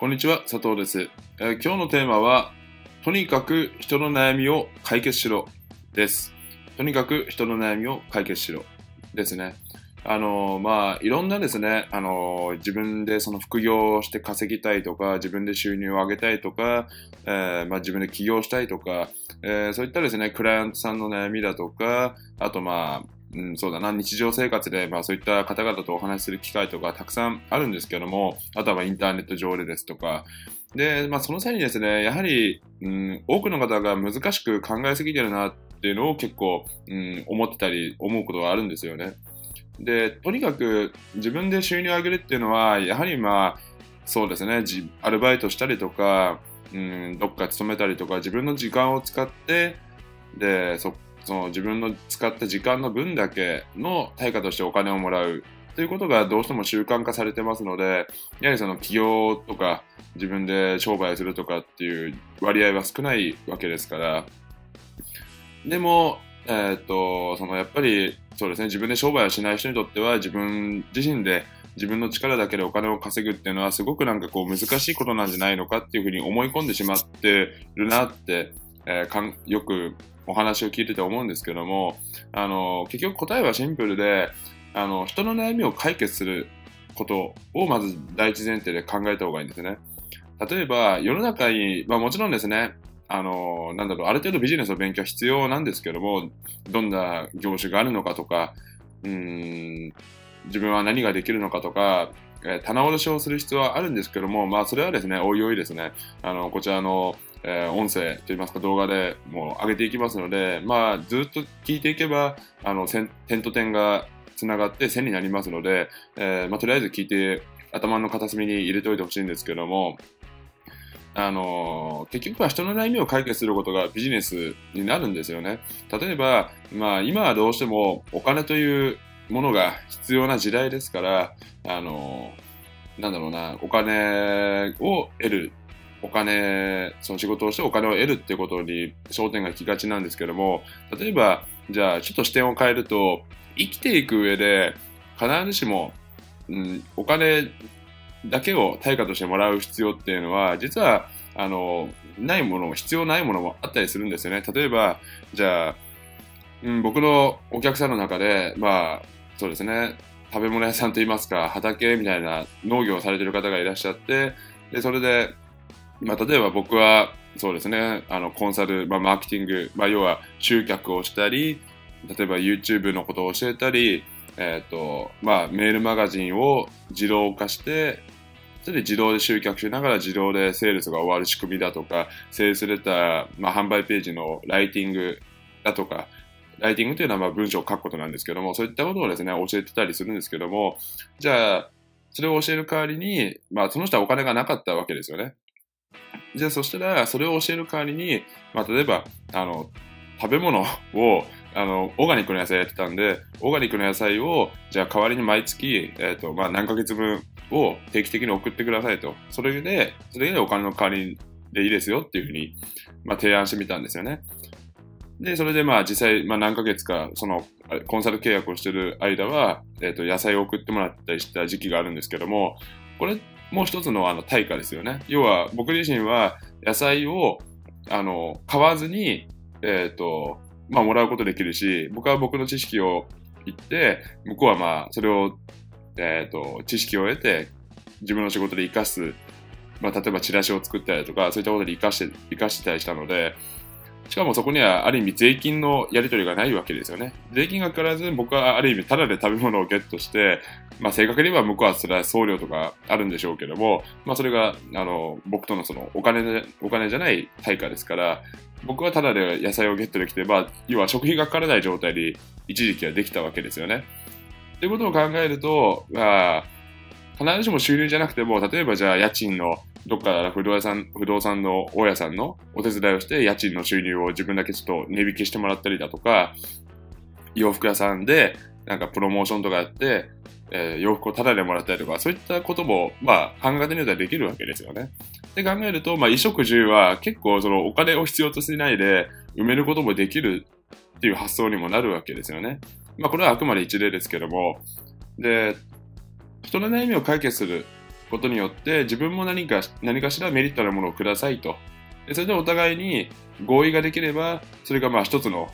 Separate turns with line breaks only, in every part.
こんにちは、佐藤です、えー今日のテーマは、とにかく人の悩みを解決しろです。とにかく人の悩みを解決しろですね。あのーまあ、いろんなですね、あのー自分でその副業をして稼ぎたいとか、自分で収入を上げたいとか、えーまあ、自分で起業したいとか、えーそういったですね、クライアントさんの悩みだとか、あとまあ、うん、そうだな、日常生活で、まあそういった方々とお話しする機会とかたくさんあるんですけども、あとはインターネット上でですとか、で、まあその際にですね、やはり、うん、多くの方が難しく考えすぎてるなっていうのを結構、うん、思ってたり、思うことがあるんですよね。で、とにかく自分で収入を上げるっていうのは、やはりまあ、そうですね、アルバイトしたりとか、うん、どっか勤めたりとか、自分の時間を使って、で、そその自分の使った時間の分だけの対価としてお金をもらうということがどうしても習慣化されてますので、やはりその起業とか自分で商売するとかっていう割合は少ないわけですから、でも、えーっと、そのやっぱりそうですね、自分で商売をしない人にとっては自分自身で自分の力だけでお金を稼ぐっていうのはすごくなんかこう難しいことなんじゃないのかっていうふうに思い込んでしまってるなって、えーかんよくお話を聞いてて思うんですけども、あの、結局答えはシンプルで、あの、人の悩みを解決することをまず第一前提で考えた方がいいんですね。例えば、世の中に、まあもちろんですね、あの、なんだろう、ある程度ビジネスの勉強は必要なんですけども、どんな業種があるのかとか、うん、自分は何ができるのかとか、えー棚卸しをする必要はあるんですけども、まあそれはですね、おいおいですね、あの、こちらの、えー音声といいますか動画でもう上げていきますので、まあずっと聞いていけば、あの、点と点がつながって線になりますので、えーまあとりあえず聞いて頭の片隅に入れておいてほしいんですけども、あの結局は人の悩みを解決することがビジネスになるんですよね。例えば、まあ今はどうしてもお金というものが必要な時代ですから、あのなんだろうな、お金を得る、お金、その仕事をしてお金を得るってことに焦点が行きがちなんですけども、例えば、じゃあちょっと視点を変えると、生きていく上で必ずしも、うん、お金だけを対価としてもらう必要っていうのは、実は、あの、ないものも、必要ないものもあったりするんですよね。例えば、じゃあ、うん、僕のお客さんの中で、まあ、そうですね、食べ物屋さんといいますか、畑みたいな農業をされてる方がいらっしゃって、で、それで、まあ、例えば僕は、そうですね、あの、コンサル、まあ、マーケティング、まあ、要は集客をしたり、例えば YouTube のことを教えたり、えっ、と、まあ、メールマガジンを自動化して、それで自動で集客しながら自動でセールスが終わる仕組みだとか、セールスレター、まあ、販売ページのライティングだとか、ライティングというのはまあ文章を書くことなんですけども、そういったことをですね、教えてたりするんですけども、じゃあ、それを教える代わりに、まあ、その人はお金がなかったわけですよね。じゃあ、そしたら、それを教える代わりに、まあ、例えば、あの、食べ物を、あの、オーガニックの野菜やってたんで、オーガニックの野菜を、じゃあ代わりに毎月、えっ、と、まあ、何ヶ月分を定期的に送ってくださいと。それで、それでお金の代わりでいいですよっていうふうに、まあ、提案してみたんですよね。で、それでまあ実際、まあ何ヶ月か、その、コンサル契約をしてる間は、えっ、と、野菜を送ってもらったりした時期があるんですけども、これ、もう一つのあの対価ですよね。要は、僕自身は野菜を、あの、買わずに、えっ、と、まあ、もらうことできるし、僕は僕の知識を言って、向こうはまあ、それを、えっ、と、知識を得て、自分の仕事で活かす、まあ、例えばチラシを作ったりとか、そういったことで活かして、活かしてたりしたので、しかもそこにはある意味税金のやり取りがないわけですよね。税金がかからず僕はある意味タダで食べ物をゲットして、まあ正確に言えば向こうはそれは送料とかあるんでしょうけども、まあそれがあの僕とのそのお金、お金じゃない対価ですから、僕はタダで野菜をゲットできて、まあ要は食費がかからない状態に一時期はできたわけですよね。ということを考えると、まあ、必ずしも収入じゃなくても、例えばじゃあ家賃のどっか不動産不動産の大家さんのお手伝いをして家賃の収入を自分だけちょっと値引きしてもらったりだとか、洋服屋さんでなんかプロモーションとかやって、えー洋服をタダでもらったりとか、そういったことも、まあ、考えてみるとできるわけですよね。で考えると、まあ、衣食住は結構そのお金を必要としないで埋めることもできるっていう発想にもなるわけですよね。まあ、これはあくまで一例ですけども、で、人の悩みを解決することによって自分も何か何かしらメリットあるものをくださいと。でそれでお互いに合意ができれば、それがまあ一つの、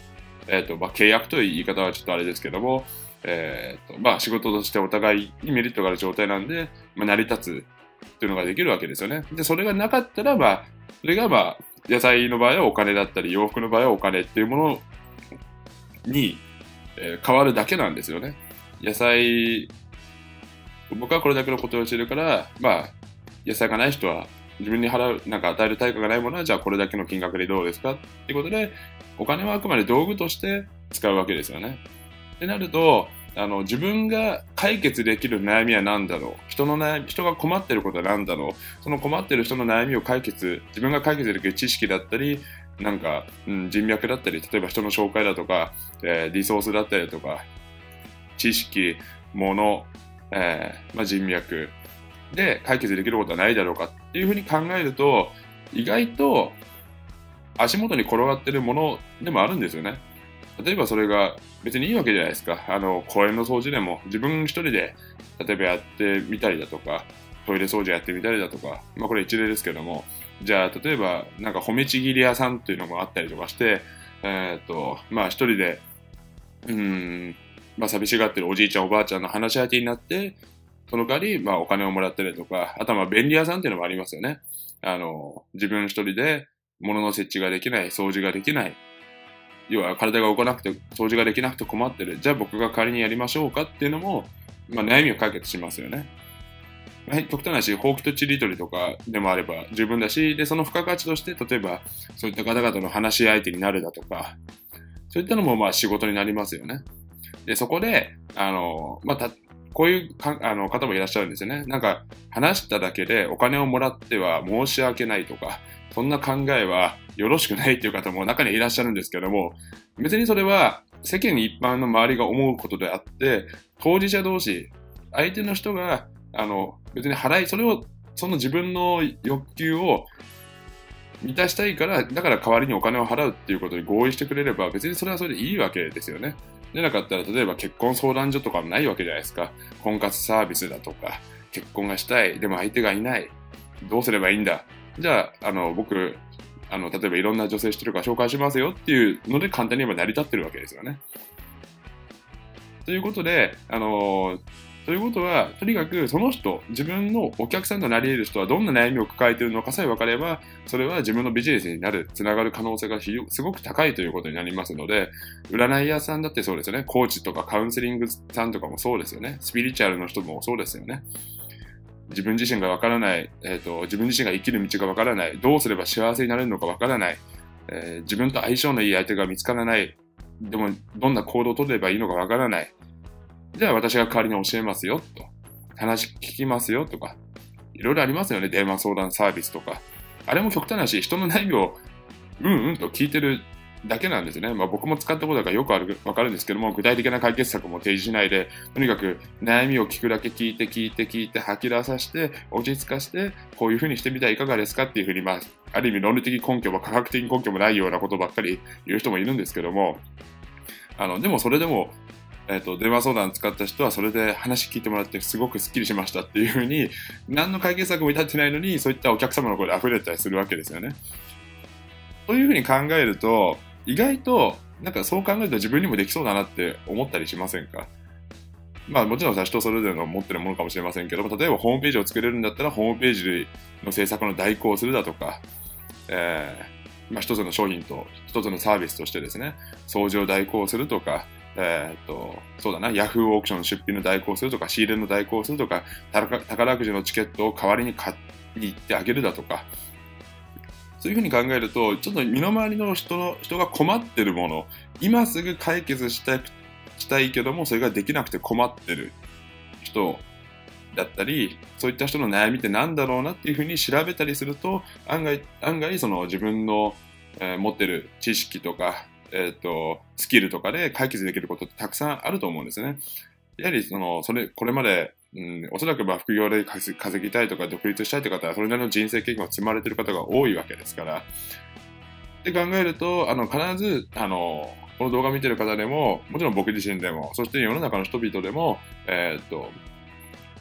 えーとまあ、契約という言い方はちょっとあれですけども、えーとまあ、仕事としてお互いにメリットがある状態なんで、まあ、成り立つっていうのができるわけですよね。で、それがなかったら、まあ、それがまあ、野菜の場合はお金だったり、洋服の場合はお金っていうものに、えー、変わるだけなんですよね。野菜、僕はこれだけのことをしているから、まあ、野菜がない人は自分に払う、なんか与える対価がないものは、じゃあこれだけの金額でどうですかっていうことで、お金はあくまで道具として使うわけですよね。ってなると、あの自分が解決できる悩みは何だろう？人の悩み人が困ってることは何だろう？その困ってる人の悩みを解決自分が解決できる知識だったりなんか、うん、人脈だったり例えば人の紹介だとか、えー、リソースだったりとか知識物、えーまあ、人脈で解決できることはないだろうかっていうふうに考えると意外と足元に転がってるものでもあるんですよね。例えばそれが別にいいわけじゃないですか。あの、公園の掃除でも自分一人で例えばやってみたりだとか、トイレ掃除やってみたりだとか、まあこれ一例ですけども、じゃあ例えばなんか褒めちぎり屋さんっていうのもあったりとかして、えー、と、まあ一人で、うん、まあ寂しがってるおじいちゃんおばあちゃんの話し相手になって、その代わり、まあお金をもらったりとか、あとはま便利屋さんっていうのもありますよね。あの、自分一人で物の設置ができない、掃除ができない、要は体が動かなくて掃除ができなくて困ってる。じゃあ僕が代わりにやりましょうかっていうのも、まあ、悩みを解決しますよね。はい、極端なし、ほうきとちりとりとかでもあれば十分だし、で、その付加価値として、例えば、そういった方々の話し相手になるだとか、そういったのもまあ仕事になりますよね。で、そこで、あの、まあ、こういうかあの方もいらっしゃるんですよね。なんか、話しただけでお金をもらっては申し訳ないとか、そんな考えはよろしくないっていう方も中にいらっしゃるんですけども、別にそれは世間一般の周りが思うことであって、当事者同士、相手の人が、あの、別に払い、それを、その自分の欲求を満たしたいから、だから代わりにお金を払うっていうことに合意してくれれば、別にそれはそれでいいわけですよね。でなかったら、例えば結婚相談所とかもないわけじゃないですか。婚活サービスだとか、結婚がしたい、でも相手がいない。どうすればいいんだ？じゃあ、あの、僕、あの、例えばいろんな女性してるから紹介しますよっていうので簡単に言えば成り立ってるわけですよね。ということで、あのということは、とにかくその人、自分のお客さんとなり得る人はどんな悩みを抱えているのかさえ分かれば、それは自分のビジネスになる、つながる可能性がすごく高いということになりますので、占い屋さんだってそうですよね。コーチとかカウンセリングさんとかもそうですよね。スピリチュアルの人もそうですよね。自分自身がわからない、えーと、自分自身が生きる道がわからない、どうすれば幸せになれるのかわからない、えー、自分と相性のいい相手が見つからない、でもどんな行動を取ればいいのかわからない。じゃあ私が代わりに教えますよ、と。話聞きますよ、とか。いろいろありますよね、電話相談サービスとか。あれも極端なし、人の悩みをうんうんと聞いてるだけなんですね。まあ、僕も使ったことがよくあるわかるんですけども、具体的な解決策も提示しないで、とにかく悩みを聞くだけ聞いて聞いて聞いて吐き出させて、落ち着かせて、こういうふうにしてみたらいかがですかっていうふうに、まあ、ある意味論理的根拠も科学的根拠もないようなことばっかり言う人もいるんですけども、あの、でもそれでも、えっ、ー、と、電話相談使った人はそれで話聞いてもらってすごくスッキリしましたっていうふうに、何の解決策も至ってないのに、そういったお客様の声で溢れたりするわけですよね。というふうに考えると、意外と、なんかそう考えると自分にもできそうだなって思ったりしませんか？まあもちろんさ、人それぞれの持ってるものかもしれませんけど、例えばホームページを作れるんだったら、ホームページの制作の代行をするだとか、えー、まあ一つの商品と一つのサービスとしてですね、掃除を代行するとか、えー、っと、そうだな、ヤフーオークション出品の代行するとか、仕入れの代行するとか、宝くじのチケットを代わりに買に行ってあげるだとか、そういうふうに考えると、ちょっと身の回りの人の人が困ってるもの、今すぐ解決したしたいけども、それができなくて困ってる人だったり、そういった人の悩みって何だろうなっていうふうに調べたりすると、案外、案外その自分の、えー、持ってる知識とか、えっ、ー、と、スキルとかで解決できることってたくさんあると思うんですね。やはりその、それ、これまでうん、おそらくまあ副業で稼ぎたいとか独立したいという方はそれなりの人生経験を積まれている方が多いわけですから。って考えると、あの、必ず、あの、この動画を見てる方でも、もちろん僕自身でも、そして世の中の人々でも、えー、と、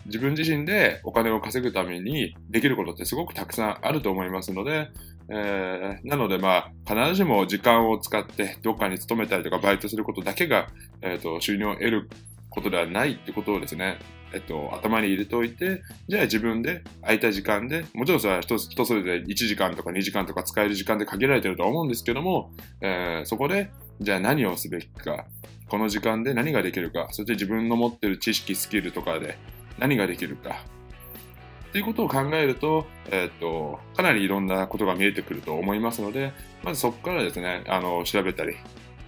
自分自身でお金を稼ぐためにできることってすごくたくさんあると思いますので、えー、なのでまあ必ずしも時間を使ってどっかに勤めたりとかバイトすることだけが、えーと、収入を得ることではないってことをですね、えっと、頭に入れておいて、じゃあ自分で空いた時間で、もちろんそれは人それぞれ1時間とか2時間とか使える時間で限られてると思うんですけども、えー、そこで、じゃあ何をすべきか、この時間で何ができるか、そして自分の持ってる知識、スキルとかで何ができるか、っていうことを考えると、えっ、と、かなりいろんなことが見えてくると思いますので、まずそこからですね、あの、調べたり、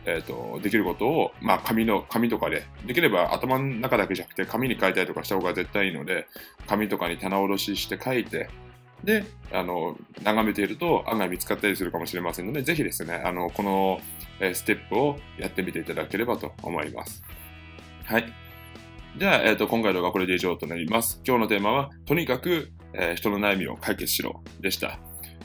えっ、と、できることを、まあ、紙の、紙とかで、できれば頭の中だけじゃなくて、紙に書いたりとかした方が絶対いいので、紙とかに棚卸しして書いて、で、あの、眺めていると案外見つかったりするかもしれませんので、ぜひですね、あの、この、ステップをやってみていただければと思います。はい。じゃあ、えっ、ー、と、今回の動画はこれで以上となります。今日のテーマは、とにかく、えー、人の悩みを解決しろでした。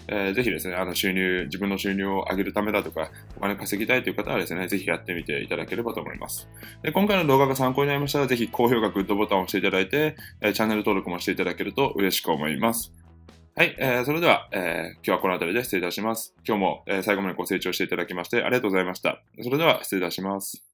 えー、ぜひですね、あの収入、自分の収入を上げるためだとか、お金稼ぎたいという方はですね、ぜひやってみていただければと思います。で今回の動画が参考になりましたら、ぜひ高評価、グッドボタンを押していただいて、えー、チャンネル登録もしていただけると嬉しく思います。はい、えー、それでは、えー、今日はこの辺りで失礼いたします。今日も、えー、最後までご清聴していただきましてありがとうございました。それでは失礼いたします。